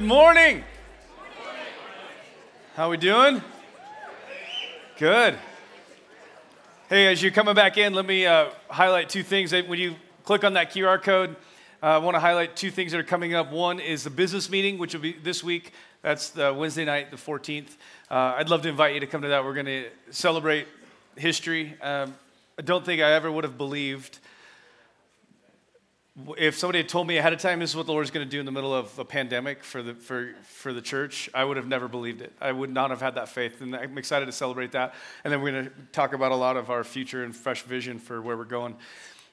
Good morning. How are we doing? Good. Hey, as you're coming back in, let me uh, highlight two things. When you click on that QR code, uh, I want to highlight two things that are coming up. One is the business meeting, which will be this week. That's the Wednesday night, the 14th. Uh, I'd love to invite you to come to that. We're going to celebrate history. Um, I don't think I ever would have believed if somebody had told me ahead of time this is what the Lord's going to do in the middle of a pandemic for the, for, for the church, I would have never believed it. I would not have had that faith. And I'm excited to celebrate that. And then we're going to talk about a lot of our future and fresh vision for where we're going.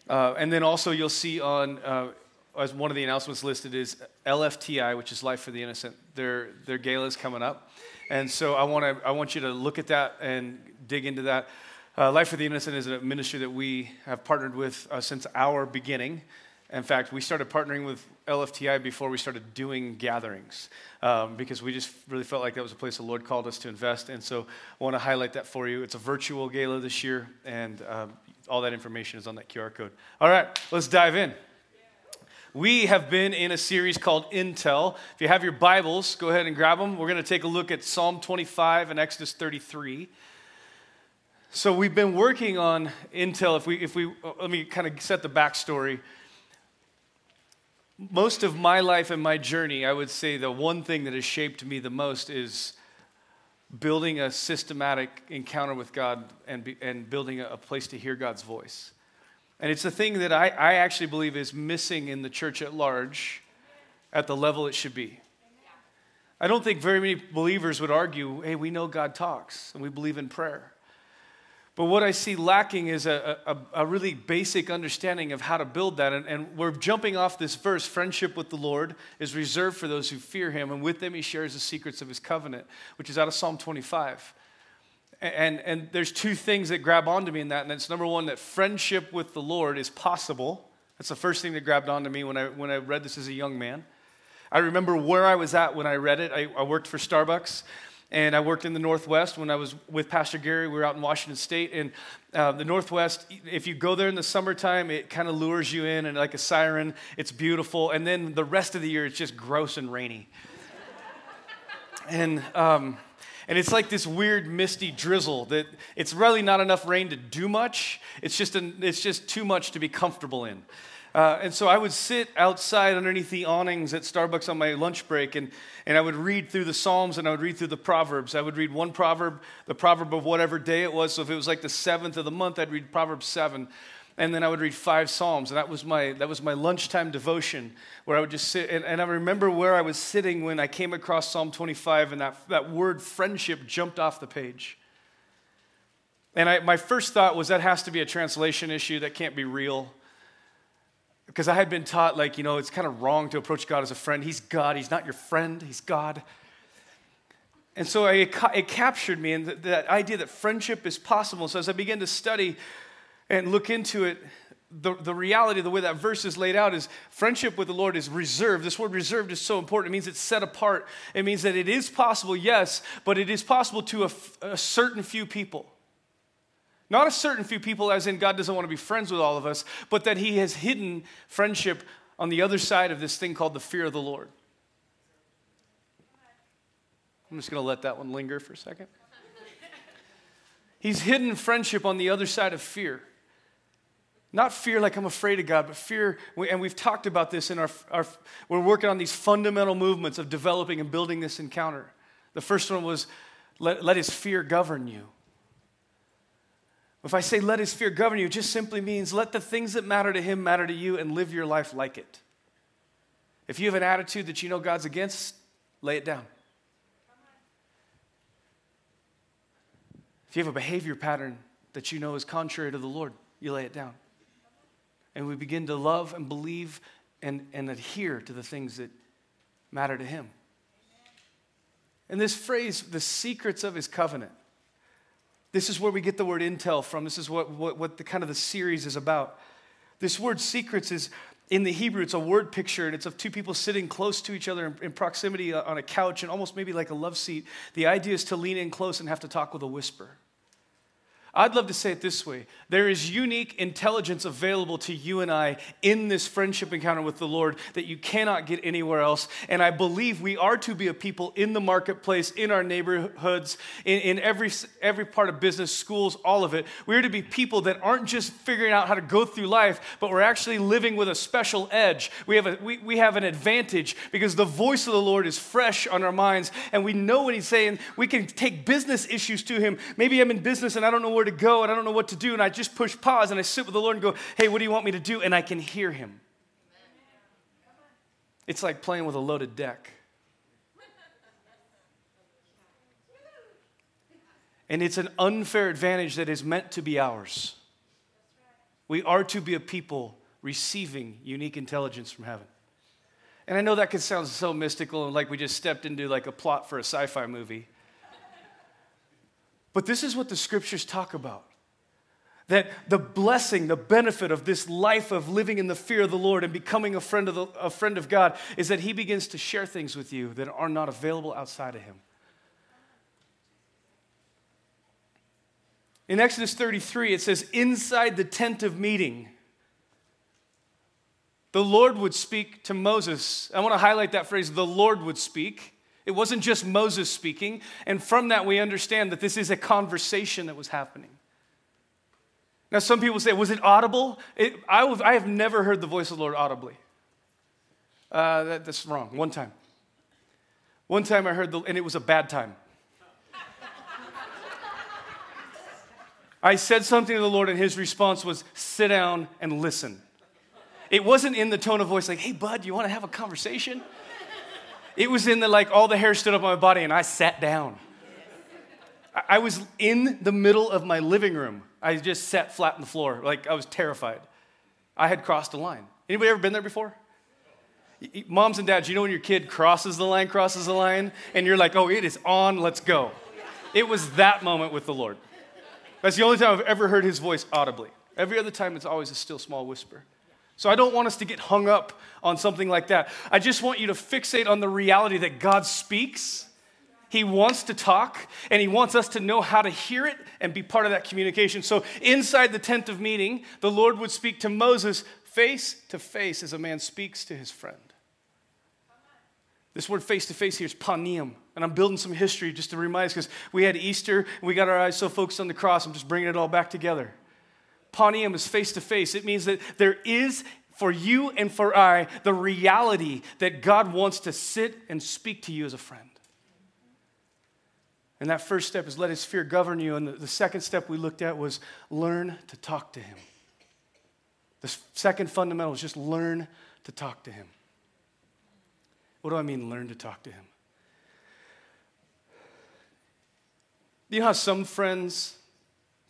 Uh, and then also, you'll see on, uh, as one of the announcements listed, is LFTI, which is Life for the Innocent. Their, their gala is coming up. And so I, wanna, I want you to look at that and dig into that. Uh, Life for the Innocent is a ministry that we have partnered with uh, since our beginning. In fact, we started partnering with LFTI before we started doing gatherings um, because we just really felt like that was a place the Lord called us to invest. And so I want to highlight that for you. It's a virtual gala this year, and um, all that information is on that QR code. All right, let's dive in. We have been in a series called Intel. If you have your Bibles, go ahead and grab them. We're going to take a look at Psalm 25 and Exodus 33. So we've been working on Intel. If we, if we, let me kind of set the backstory most of my life and my journey, I would say the one thing that has shaped me the most is building a systematic encounter with God and, be, and building a, place to hear God's voice. And it's a thing that I, I actually believe is missing in the church at large at the level it should be. I don't think very many believers would argue, hey, we know God talks and we believe in prayer. But what I see lacking is a, a, a, really basic understanding of how to build that. And, and, we're jumping off this verse friendship with the Lord is reserved for those who fear him, and with them he shares the secrets of his covenant, which is out of Psalm 25. And, and there's two things that grab onto me in that. And it's number one, that friendship with the Lord is possible. That's the first thing that grabbed onto me when I, when I read this as a young man. I remember where I was at when I read it. I, I worked for Starbucks and I worked in the Northwest when I was with Pastor Gary. We were out in Washington State. And uh, the Northwest, if you go there in the summertime, it kind of lures you in and like a siren. It's beautiful. And then the rest of the year, it's just gross and rainy. and, um, and it's like this weird misty drizzle that it's really not enough rain to do much. It's just, an, it's just too much to be comfortable in. Uh, and so I would sit outside underneath the awnings at Starbucks on my lunch break, and, and I would read through the Psalms and I would read through the Proverbs. I would read one proverb, the proverb of whatever day it was. So if it was like the seventh of the month, I'd read Proverbs 7. And then I would read five Psalms. And that was my, that was my lunchtime devotion where I would just sit. And, and I remember where I was sitting when I came across Psalm 25, and that, that word friendship jumped off the page. And I, my first thought was that has to be a translation issue, that can't be real because I had been taught, like, you know, it's kind of wrong to approach God as a friend. He's God, He's not your friend, He's God. And so it, it captured me, and that, idea that friendship is possible. So as I began to study and look into it, the, the reality, the way that verse is laid out is friendship with the Lord is reserved. This word reserved is so important. It means it's set apart. It means that it is possible, yes, but it is possible to a certain few people. Not a certain few people, as in God doesn't want to be friends with all of us, but that He has hidden friendship on the other side of this thing called the fear of the Lord. I'm just going to let that one linger for a second. He's hidden friendship on the other side of fear. Not fear like I'm afraid of God, but fear, and we've talked about this in our, our, we're working on these fundamental movements of developing and building this encounter. The first one was let, let his fear govern you. If I say let his fear govern you, it just simply means let the things that matter to him matter to you and live your life like it. If you have an attitude that you know God's against, lay it down. If you have a behavior pattern that you know is contrary to the Lord, you lay it down. And we begin to love and believe and, and adhere to the things that matter to Him. And this phrase, the secrets of His covenant, this is where we get the word intel from. This is what, what, what the kind of the series is about. This word secrets is in the Hebrew, it's a word picture, and it's of two people sitting close to each other in, in proximity uh, on a couch and almost maybe like a love seat. The idea is to lean in close and have to talk with a whisper. I'd love to say it this way there is unique intelligence available to you and I in this friendship encounter with the Lord that you cannot get anywhere else. And I believe we are to be a people in the marketplace, in our neighborhoods, in, in every, every part of business, schools, all of it. We're to be people that aren't just figuring out how to go through life, but we're actually living with a special edge. We have, a, we, we have an advantage because the voice of the Lord is fresh on our minds, and we know what He's saying. We can take business issues to Him. Maybe I'm in business and I don't know where to go and I don't know what to do. And I just push pause and I sit with the Lord and go, hey, what do you want me to do? And I can hear him. It's like playing with a loaded deck. And it's an unfair advantage that is meant to be ours. We are to be a people receiving unique intelligence from heaven. And I know that could sound so mystical and like we just stepped into like a plot for a sci-fi movie. But this is what the scriptures talk about. That the blessing, the benefit of this life of living in the fear of the Lord and becoming a friend of, the, a friend of God is that He begins to share things with you that are not available outside of Him. In Exodus 33, it says, Inside the tent of meeting, the Lord would speak to Moses. I want to highlight that phrase, the Lord would speak. It wasn't just Moses speaking. And from that, we understand that this is a conversation that was happening. Now, some people say, was it audible? It, I, was, I, have never heard the voice of the Lord audibly. Uh, that, that's wrong. One time. One time I heard the, and it was a bad time. I said something to the Lord, and his response was, sit down and listen. It wasn't in the tone of voice like, hey, bud, you want to have a conversation? It was in the like, all the hair stood up on my body and I sat down. I was in the middle of my living room. I just sat flat on the floor, like I was terrified. I had crossed a line. Anybody ever been there before? Moms and dads, you know when your kid crosses the line, crosses the line, and you're like, oh, it is on, let's go. It was that moment with the Lord. That's the only time I've ever heard his voice audibly. Every other time, it's always a still small whisper. So I don't want us to get hung up on something like that. I just want you to fixate on the reality that God speaks. He wants to talk and he wants us to know how to hear it and be part of that communication. So inside the tent of meeting, the Lord would speak to Moses face to face as a man speaks to his friend. This word face to face here is panim. And I'm building some history just to remind us because we had Easter and we got our eyes so focused on the cross. I'm just bringing it all back together. Panim is face to face. It means that there is for you and for I the reality that God wants to sit and speak to you as a friend. And that first step is let his fear govern you. And the, the second step we looked at was learn to talk to him. The second fundamental is just learn to talk to him. What do I mean, learn to talk to him? You know how some friends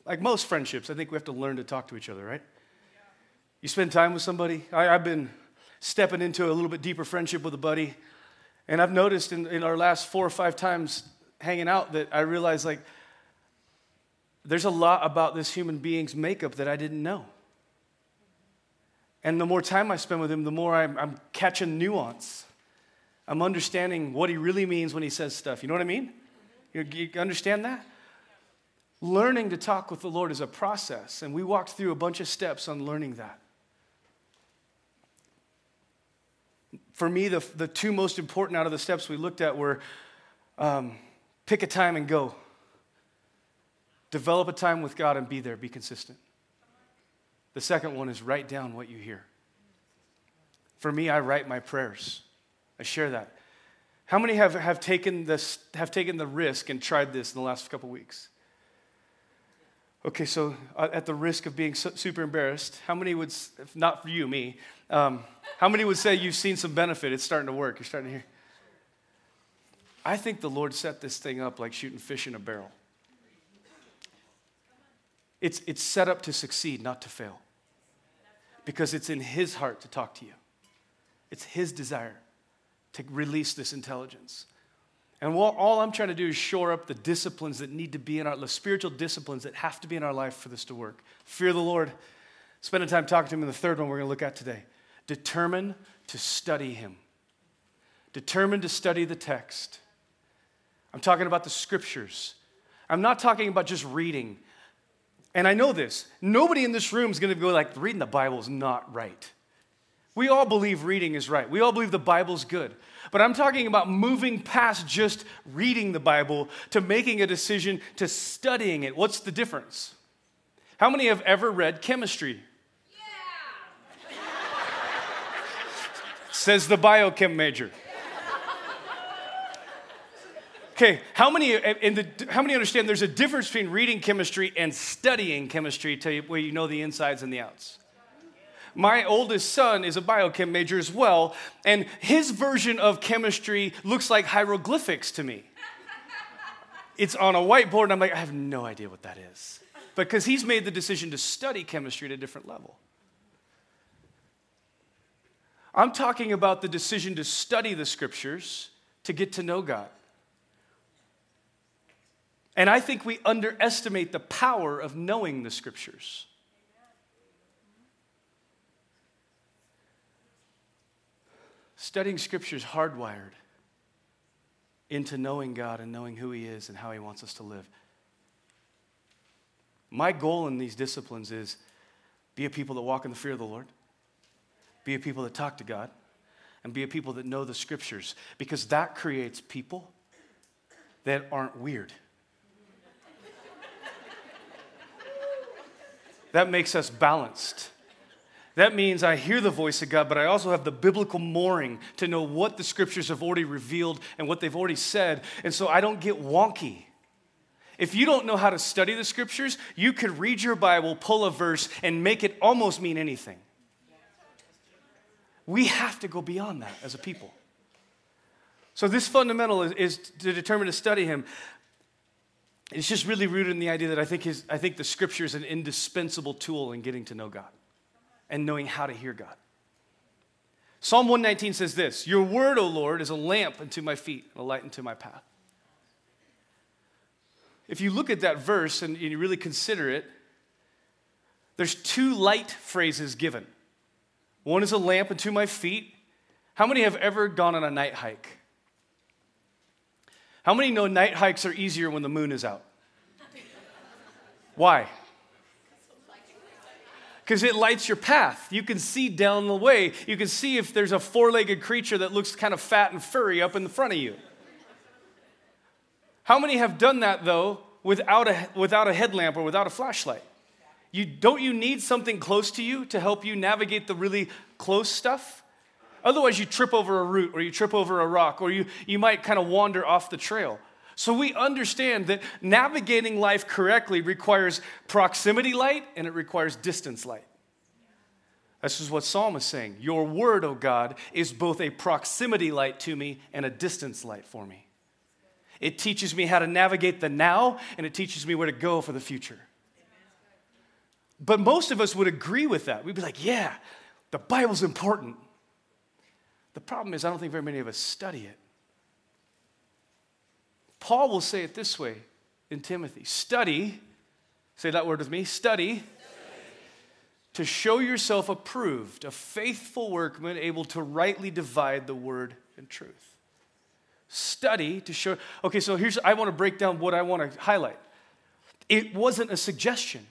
like most friendships, I think we have to learn to talk to each other, right? You spend time with somebody. I, have been stepping into a little bit deeper friendship with a buddy, and I've noticed in, in our last four or five times hanging out that I realized like there's a lot about this human being's makeup that I didn't know. And the more time I spend with him, the more I'm, I'm catching nuance. I'm understanding what he really means when he says stuff. You know what I mean? You, you understand that? Learning to talk with the Lord is a process, and we walked through a bunch of steps on learning that. For me, the, the two most important out of the steps we looked at were um, pick a time and go. Develop a time with God and be there, be consistent. The second one is write down what you hear. For me, I write my prayers. I share that. How many have, have, taken, this, have taken the risk and tried this in the last couple weeks? Okay, so uh, at the risk of being super embarrassed, how many would, if not for you, me, um, how many would say you've seen some benefit? It's starting to work. You're starting to hear. I think the Lord set this thing up like shooting fish in a barrel. It's, it's set up to succeed, not to fail. Because it's in His heart to talk to you, it's His desire to release this intelligence. And what, all I'm trying to do is shore up the disciplines that need to be in our, the spiritual disciplines that have to be in our life for this to work. Fear the Lord. Spending time talking to Him in the third one we're going to look at today. Determine to study Him. Determine to study the text. I'm talking about the scriptures. I'm not talking about just reading. And I know this. Nobody in this room is going to go like, reading the Bible is not right. We all believe reading is right. We all believe the Bible's good. But I'm talking about moving past just reading the Bible to making a decision to studying it. What's the difference? How many have ever read chemistry? Yeah. Says the biochem major. Okay, how many, in the, how many understand there's a difference between reading chemistry and studying chemistry to where you know the insides and the outs? My oldest son is a biochem major as well, and his version of chemistry looks like hieroglyphics to me. It's on a whiteboard, and I'm like, I have no idea what that is. Because he's made the decision to study chemistry at a different level. I'm talking about the decision to study the scriptures to get to know God. And I think we underestimate the power of knowing the scriptures. Studying scripture is hardwired into knowing God and knowing who He is and how He wants us to live. My goal in these disciplines is be a people that walk in the fear of the Lord, be a people that talk to God, and be a people that know the scriptures because that creates people that aren't weird. That makes us balanced. That means I hear the voice of God, but I also have the biblical mooring to know what the scriptures have already revealed and what they've already said. And so I don't get wonky. If you don't know how to study the scriptures, you could read your Bible, pull a verse, and make it almost mean anything. We have to go beyond that as a people. So, this fundamental is, is to determine to study Him. It's just really rooted in the idea that I think, his, I think the scripture is an indispensable tool in getting to know God and knowing how to hear God. Psalm 119 says this Your word, O Lord, is a lamp unto my feet and a light unto my path. If you look at that verse and you really consider it, there's two light phrases given. One is a lamp unto my feet. How many have ever gone on a night hike? How many know night hikes are easier when the moon is out? Why? Because it lights your path. You can see down the way. You can see if there's a four legged creature that looks kind of fat and furry up in the front of you. How many have done that though without a, without a headlamp or without a flashlight? You, don't you need something close to you to help you navigate the really close stuff? Otherwise, you trip over a root or you trip over a rock or you, you might kind of wander off the trail. So we understand that navigating life correctly requires proximity light and it requires distance light. This is what Psalm is saying. Your word, O God, is both a proximity light to me and a distance light for me. It teaches me how to navigate the now and it teaches me where to go for the future. But most of us would agree with that. We'd be like, yeah, the Bible's important. The problem is, I don't think very many of us study it. Paul will say it this way in Timothy study, say that word with me, study, study. to show yourself approved, a faithful workman able to rightly divide the word and truth. Study to show, okay, so here's, I want to break down what I want to highlight. It wasn't a suggestion.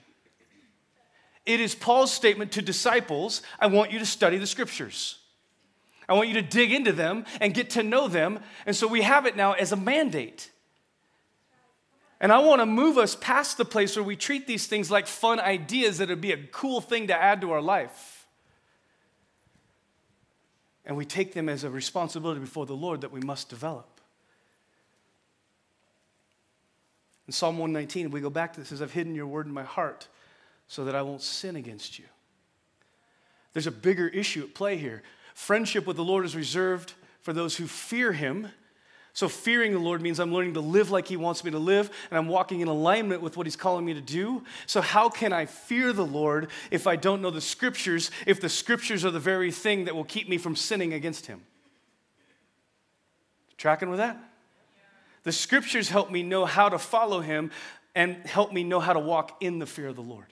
It is Paul's statement to disciples I want you to study the scriptures. I want you to dig into them and get to know them. And so we have it now as a mandate. And I want to move us past the place where we treat these things like fun ideas that would be a cool thing to add to our life. And we take them as a responsibility before the Lord that we must develop. In Psalm 119, we go back to this, says, I've hidden your word in my heart so that I won't sin against you. There's a bigger issue at play here. Friendship with the Lord is reserved for those who fear him. So, fearing the Lord means I'm learning to live like He wants me to live, and I'm walking in alignment with what He's calling me to do. So, how can I fear the Lord if I don't know the Scriptures, if the Scriptures are the very thing that will keep me from sinning against Him? Tracking with that? The Scriptures help me know how to follow Him and help me know how to walk in the fear of the Lord.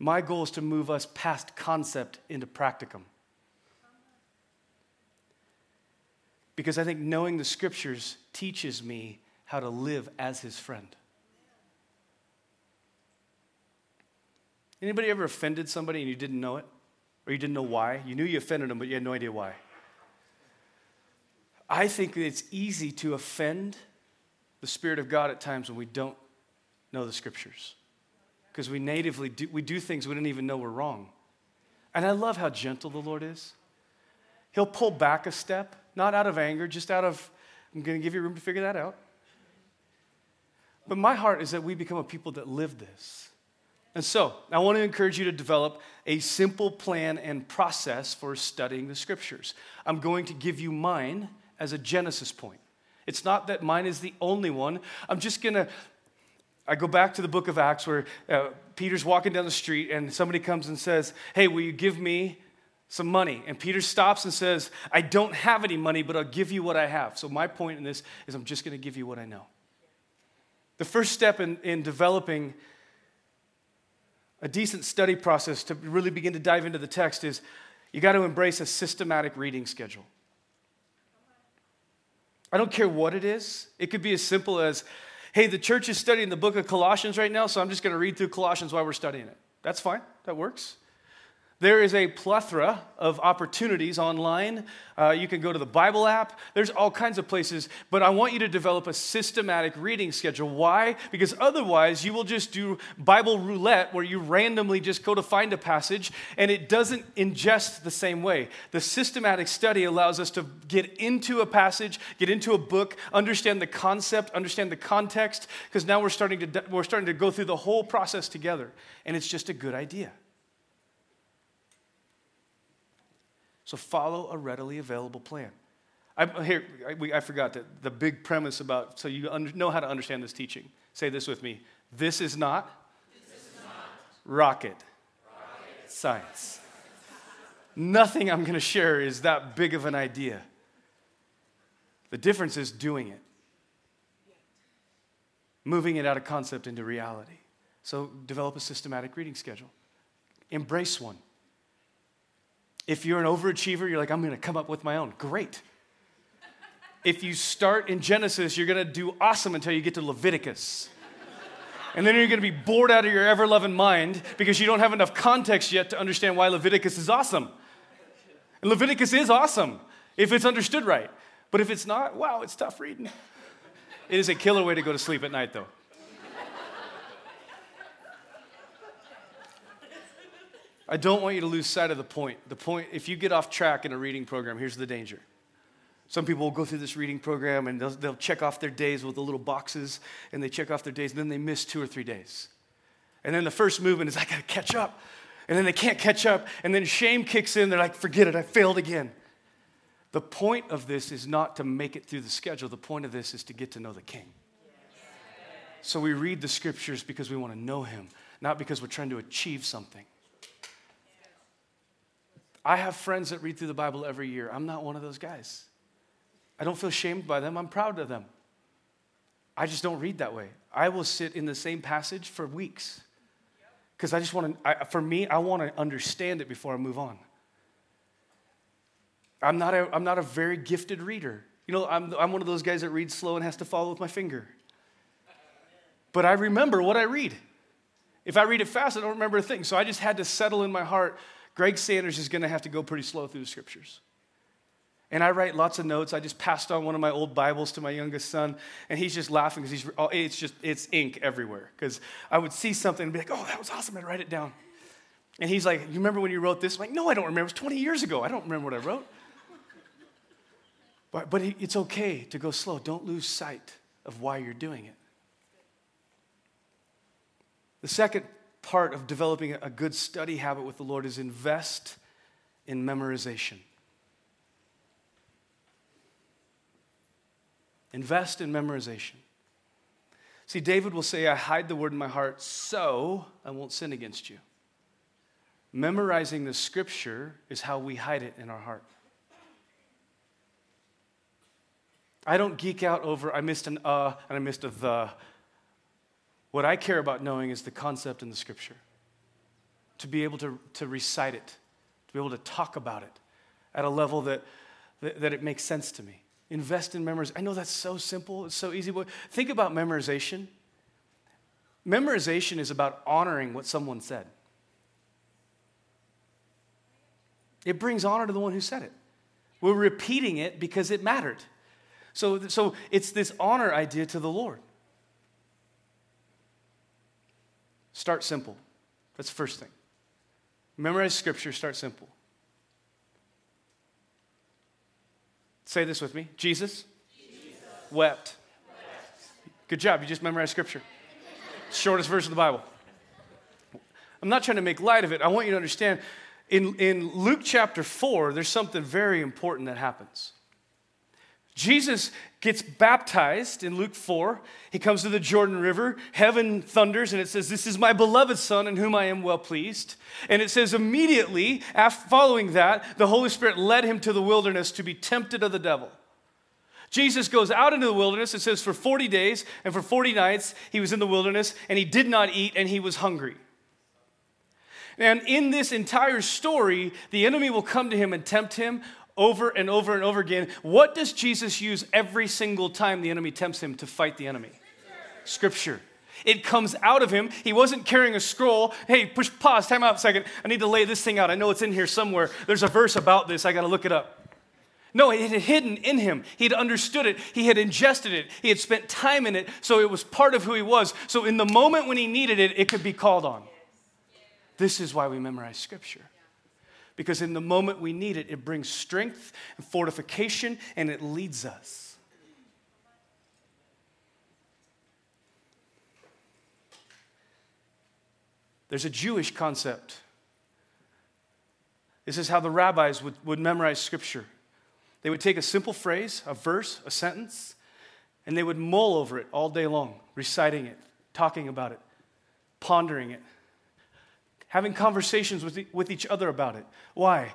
My goal is to move us past concept into practicum. Because I think knowing the scriptures teaches me how to live as his friend. Anybody ever offended somebody and you didn't know it? Or you didn't know why? You knew you offended them, but you had no idea why. I think it's easy to offend the Spirit of God at times when we don't know the scriptures. Because we natively do, we do things we didn't even know were wrong. And I love how gentle the Lord is. He'll pull back a step, not out of anger, just out of, I'm going to give you room to figure that out. But my heart is that we become a people that live this. And so, I want to encourage you to develop a simple plan and process for studying the scriptures. I'm going to give you mine as a Genesis point. It's not that mine is the only one. I'm just going to I go back to the book of Acts where uh, Peter's walking down the street and somebody comes and says, Hey, will you give me some money? And Peter stops and says, I don't have any money, but I'll give you what I have. So, my point in this is I'm just going to give you what I know. The first step in, in developing a decent study process to really begin to dive into the text is you got to embrace a systematic reading schedule. I don't care what it is, it could be as simple as, hey, the church is studying the book of Colossians right now, so I'm just going to read through Colossians while we're studying it. That's fine, that works. There is a plethora of opportunities online. Uh, you can go to the Bible app. There's all kinds of places, but I want you to develop a systematic reading schedule. Why? Because otherwise, you will just do Bible roulette where you randomly just go to find a passage and it doesn't ingest the same way. The systematic study allows us to get into a passage, get into a book, understand the concept, understand the context, because now we're starting, to, we're starting to go through the whole process together, and it's just a good idea. So follow a readily available plan. I, here, I, we, I forgot that the big premise about, so you know how to understand this teaching. Say this with me. This is not, this is not rocket, rocket science. Nothing I'm going to share is that big of an idea. The difference is doing it, moving it out of concept into reality. So develop a systematic reading schedule, embrace one. If you're an overachiever, you're like, I'm going to come up with my own. Great. If you start in Genesis, you're going to do awesome until you get to Leviticus. And then you're going to be bored out of your ever loving mind because you don't have enough context yet to understand why Leviticus is awesome. And Leviticus is awesome if it's understood right. But if it's not, wow, it's tough reading. It is a killer way to go to sleep at night, though. I don't want you to lose sight of the point. The point, if you get off track in a reading program, here's the danger. Some people will go through this reading program and they'll, they'll check off their days with the little boxes and they check off their days and then they miss two or three days. And then the first movement is, I gotta catch up. And then they can't catch up. And then shame kicks in. They're like, forget it, I failed again. The point of this is not to make it through the schedule. The point of this is to get to know the King. So we read the scriptures because we want to know him, not because we're trying to achieve something. I have friends that read through the Bible every year. I'm not one of those guys. I don't feel shamed by them, I'm proud of them. I just don't read that way. I will sit in the same passage for weeks because I just want to, for me, I want to understand it before I move on. I'm not a, I'm not a very gifted reader. You know, I'm, I'm one of those guys that reads slow and has to follow with my finger. But I remember what I read. If I read it fast, I don't remember a thing. So I just had to settle in my heart Greg Sanders is going to have to go pretty slow through the scriptures. And I write lots of notes. I just passed on one of my old Bibles to my youngest son, and he's just laughing because he's, oh, it's just, it's ink everywhere. Because I would see something and be like, oh, that was awesome. I'd write it down. And he's like, you remember when you wrote this? I'm like, no, I don't remember. It was 20 years ago. I don't remember what I wrote. But, but it's okay to go slow. Don't lose sight of why you're doing it. The second part of developing a good study habit with the Lord is invest in memorization. Invest in memorization. See, David will say, I hide the word in my heart so I won't sin against you. Memorizing the scripture is how we hide it in our heart. I don't geek out over, I missed an uh and I missed a the. What I care about knowing is the concept in the scripture. To be able to, to recite it, to be able to talk about it at a level that, that, that it makes sense to me. invest in memorization. I know that's so simple, it's so easy, but think about memorization. Memorization is about honoring what someone said. It brings honor to the one who said it. We're repeating it because it mattered. So, so it's this honor idea to the Lord. Start simple. That's the first thing. Memorize scripture, start simple. Say this with me Jesus, Jesus. Wept. wept. Good job, you just memorized scripture. Shortest verse of the Bible. I'm not trying to make light of it. I want you to understand in, in Luke chapter 4, there's something very important that happens. Jesus gets baptized in Luke 4. He comes to the Jordan River. Heaven thunders, and it says, This is my beloved Son in whom I am well pleased. And it says, immediately after following that, the Holy Spirit led him to the wilderness to be tempted of the devil. Jesus goes out into the wilderness. It says, for 40 days and for 40 nights, he was in the wilderness, and he did not eat, and he was hungry. And in this entire story, the enemy will come to him and tempt him over and over and over again. What does Jesus use every single time the enemy tempts him to fight the enemy? Scripture. It comes out of him. He wasn't carrying a scroll. Hey, push pause, time out a second. I need to lay this thing out. I know it's in here somewhere. There's a verse about this. I got to look it up. No, it had hidden in him. He had understood it. He had ingested it. He had spent time in it, so it was part of who he was. So, in the moment when he needed it, it could be called on. This is why we memorize Scripture because in the moment we need it, it brings strength and fortification and it leads us. There's a Jewish concept. This is how the rabbis would, would memorize scripture. They would take a simple phrase, a verse, a sentence, and they would mull over it all day long, reciting it, talking about it, pondering it having conversations with, with each other about it. Why?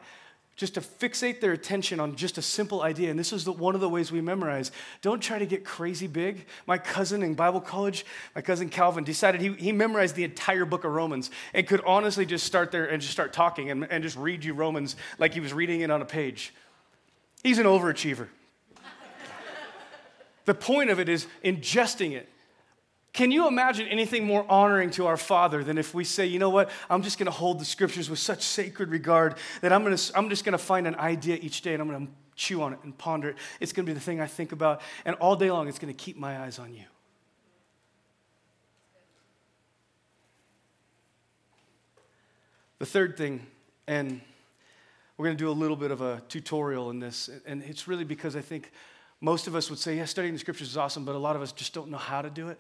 Just to fixate their attention on just a simple idea. And this is the, one of the ways we memorize. Don't try to get crazy big. My cousin in Bible college, my cousin Calvin, decided he, he memorized the entire book of Romans and could honestly just start there and just start talking and, and just read you Romans like he was reading it on a page. He's an overachiever. the point of it is ingesting it can you imagine anything more honoring to our Father than if we say, you know what, I'm just going to hold the scriptures with such sacred regard that I'm, gonna, I'm just going to find an idea each day and I'm going to chew on it and ponder it. It's going to be the thing I think about, and all day long it's going to keep my eyes on you. The third thing, and we're going to do a little bit of a tutorial in this, and it's really because I think most of us would say, yeah, studying the scriptures is awesome, but a lot of us just don't know how to do it.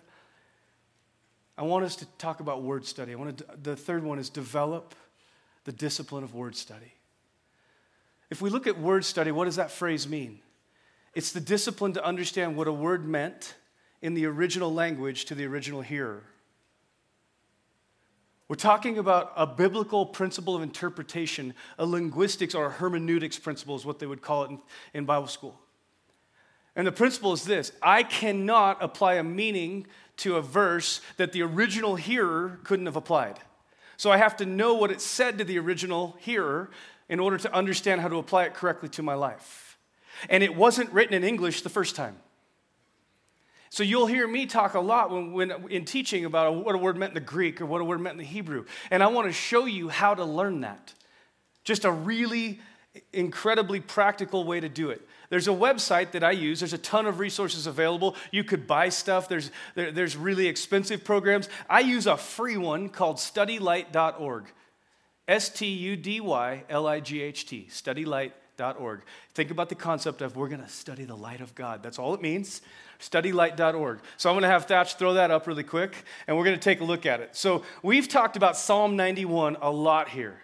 I want us to talk about word study. I want to, the third one is develop the discipline of word study. If we look at word study, what does that phrase mean? It's the discipline to understand what a word meant in the original language to the original hearer. We're talking about a biblical principle of interpretation, a linguistics or a hermeneutics principle is what they would call it in, in Bible school. And the principle is this I cannot apply a meaning to a verse that the original hearer couldn't have applied. So I have to know what it said to the original hearer in order to understand how to apply it correctly to my life. And it wasn't written in English the first time. So you'll hear me talk a lot when, when, in teaching about what a word meant in the Greek or what a word meant in the Hebrew. And I want to show you how to learn that. Just a really incredibly practical way to do it. There's a website that I use. There's a ton of resources available. You could buy stuff. There's, there, there's really expensive programs. I use a free one called studylight.org. S T U D Y L I G H T, studylight.org. Think about the concept of we're going to study the light of God. That's all it means. Studylight.org. So I'm going to have Thatch throw that up really quick, and we're going to take a look at it. So we've talked about Psalm 91 a lot here.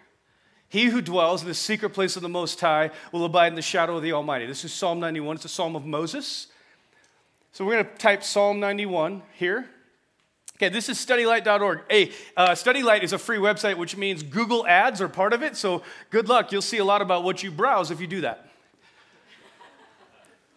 He who dwells in the secret place of the Most High will abide in the shadow of the Almighty. This is Psalm 91. It's a psalm of Moses. So we're going to type Psalm 91 here. Okay, this is studylight.org. Hey, uh, Studylight is a free website, which means Google ads are part of it. So good luck. You'll see a lot about what you browse if you do that.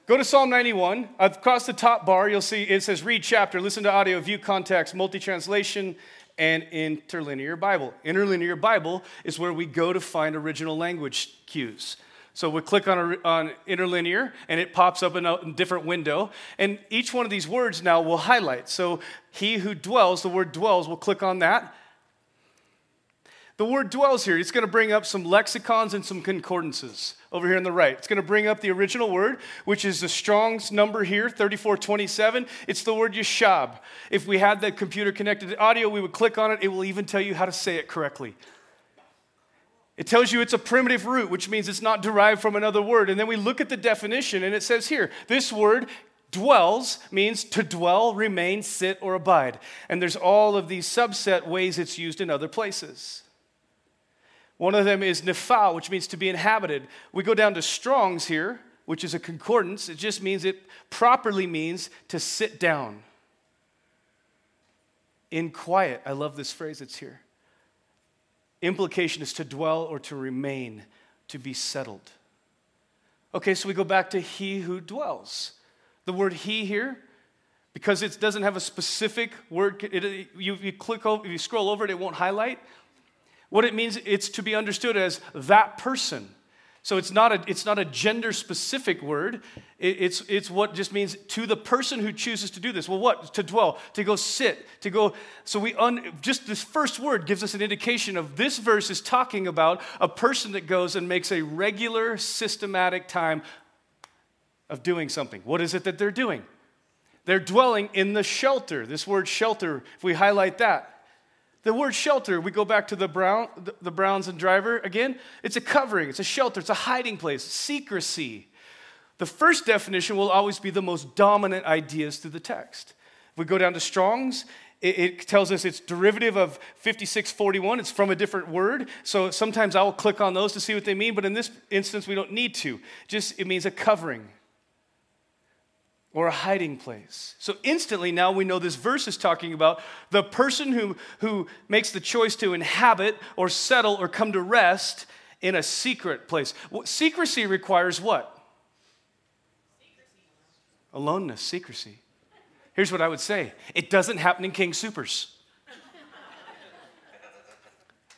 Go to Psalm 91. Across the top bar, you'll see it says read chapter, listen to audio, view context, multi translation, and interlinear Bible. Interlinear Bible is where we go to find original language cues. So we click on, a, on interlinear and it pops up in a different window. And each one of these words now will highlight. So he who dwells, the word dwells, we'll click on that. The word dwells here, it's going to bring up some lexicons and some concordances over here on the right. It's going to bring up the original word, which is the Strong's number here, 3427. It's the word yeshab. If we had the computer connected to audio, we would click on it. It will even tell you how to say it correctly. It tells you it's a primitive root, which means it's not derived from another word. And then we look at the definition, and it says here this word dwells means to dwell, remain, sit, or abide. And there's all of these subset ways it's used in other places. One of them is nifal, which means to be inhabited. We go down to Strong's here, which is a concordance. It just means it properly means to sit down in quiet. I love this phrase that's here. Implication is to dwell or to remain, to be settled. Okay, so we go back to he who dwells. The word he here, because it doesn't have a specific word, it, you, you click over, if you scroll over it, it won't highlight. What it means, it's to be understood as that person. So it's not a, it's not a gender specific word. It, it's, it's what just means to the person who chooses to do this. Well, what? To dwell, to go sit, to go. So we, un, just this first word gives us an indication of this verse is talking about a person that goes and makes a regular, systematic time of doing something. What is it that they're doing? They're dwelling in the shelter. This word shelter, if we highlight that, the word shelter, we go back to the, Brown, the Browns and Driver again. It's a covering, it's a shelter, it's a hiding place, secrecy. The first definition will always be the most dominant ideas through the text. If we go down to Strong's, it, it tells us it's derivative of 5641. It's from a different word. So sometimes I will click on those to see what they mean, but in this instance, we don't need to. Just it means a covering or a hiding place. So instantly now we know this verse is talking about the person who, who makes the choice to inhabit or settle or come to rest in a secret place. Secrecy requires what? Aloneness, secrecy. Here's what I would say it doesn't happen in King Soopers.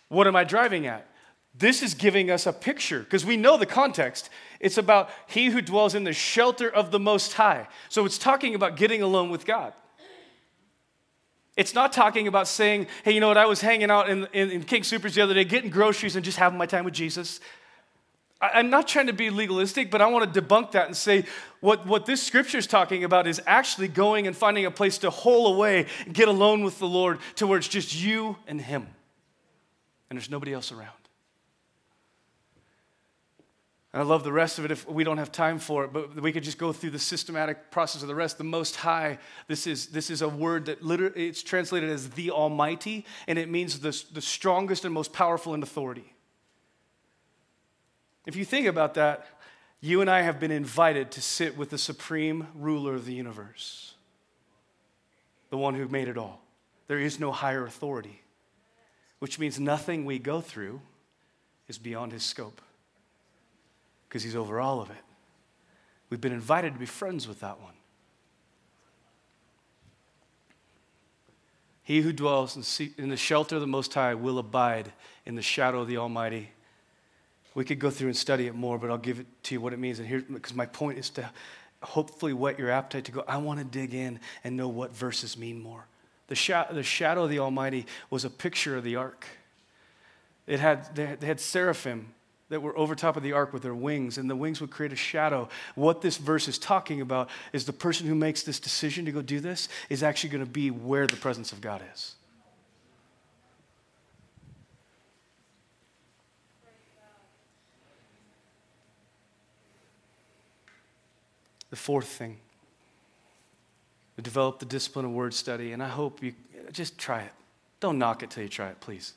what am I driving at? This is giving us a picture because we know the context. It's about he who dwells in the shelter of the Most High. So it's talking about getting alone with God. It's not talking about saying, hey, you know what, I was hanging out in, in, in King Soopers the other day, getting groceries and just having my time with Jesus. I, am not trying to be legalistic, but I want to debunk that and say what, what this scripture is talking about is actually going and finding a place to hole away and get alone with the Lord to where it's just you and Him. And there's nobody else around. And I love the rest of it if we don't have time for it, but we could just go through the systematic process of the rest. The Most High, this is, this is a word that literally, it's translated as the Almighty, and it means the, the strongest and most powerful in authority. If you think about that, you and I have been invited to sit with the supreme ruler of the universe, the one who made it all. There is no higher authority, which means nothing we go through is beyond his scope because he's over all of it. We've been invited to be friends with that one. He who dwells in the shelter of the Most High will abide in the shadow of the Almighty. We could go through and study it more, but I'll give it to you what it means. And here, because my point is to hopefully whet your appetite to go, I want to dig in and know what verses mean more. The, sh- the shadow of the Almighty was a picture of the ark. It had, they had seraphim that were over top of the ark with their wings, and the wings would create a shadow. What this verse is talking about is the person who makes this decision to go do this is actually going to be where the presence of God is. The fourth thing, develop the discipline of word study, and I hope you just try it. Don't knock it till you try it, please.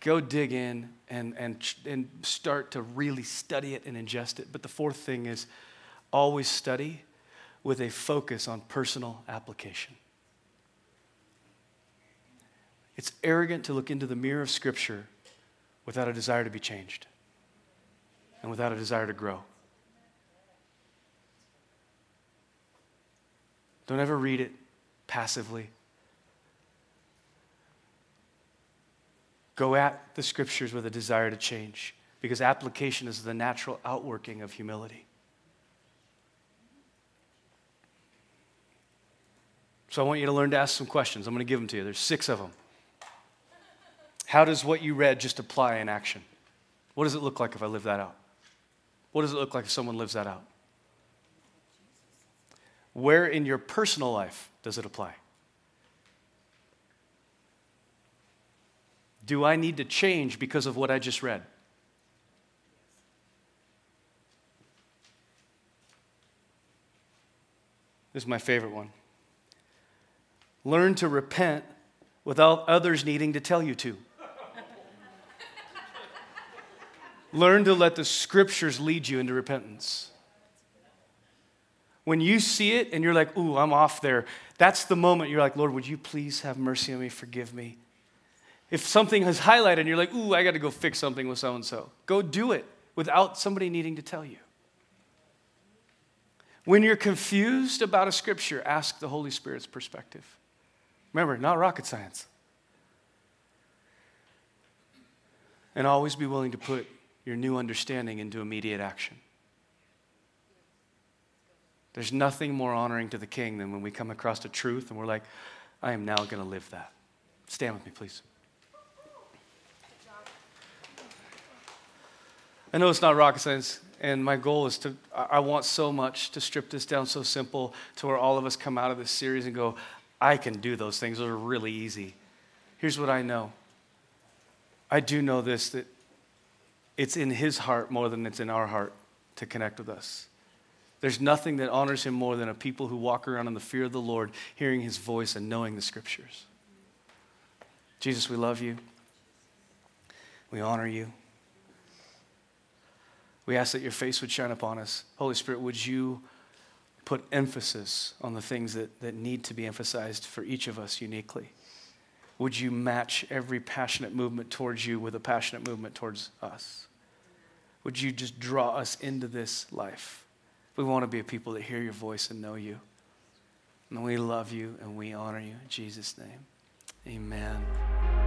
Go dig in and, and, and start to really study it and ingest it. But the fourth thing is always study with a focus on personal application. It's arrogant to look into the mirror of Scripture without a desire to be changed and without a desire to grow. Don't ever read it passively. Go at the scriptures with a desire to change. because application is the natural outworking of humility. So I want you to learn to ask some questions. I'm going to give them to you. There's six of them. How does what you read just apply in action? What does it look like if I live that out? What does it look like if someone lives that out? Where in your personal life does it apply? Do I need to change because of what I just read? This is my favorite one. Learn to repent without others needing to tell you to. Learn to let the scriptures lead you into repentance. When you see it and you're like, ooh, I'm off there, that's the moment you're like, Lord, would you please have mercy on me, forgive me? If something is highlighted and you're like, ooh, I got to go fix something with so and so, go do it without somebody needing to tell you. When you're confused about a scripture, ask the Holy Spirit's perspective. Remember, not rocket science. And always be willing to put your new understanding into immediate action. There's nothing more honoring to the king than when we come across a truth and we're like, I am now going to live that. Stand with me, please. I know it's not rocket science, and my goal is to, I want so much to strip this down so simple to where all of us come out of this series and go, I can do those things. Those are really easy. Here's what I know I do know this that it's in his heart more than it's in our heart to connect with us. There's nothing that honors him more than a people who walk around in the fear of the Lord, hearing his voice and knowing the scriptures. Jesus, we love you. We honor you. We ask that your face would shine upon us. Holy Spirit, would you put emphasis on the things that, that need to be emphasized for each of us uniquely? Would you match every passionate movement towards you with a passionate movement towards us? Would you just draw us into this life? We want to be a people that hear your voice and know you. And we love you and we honor you. In Jesus' name, amen.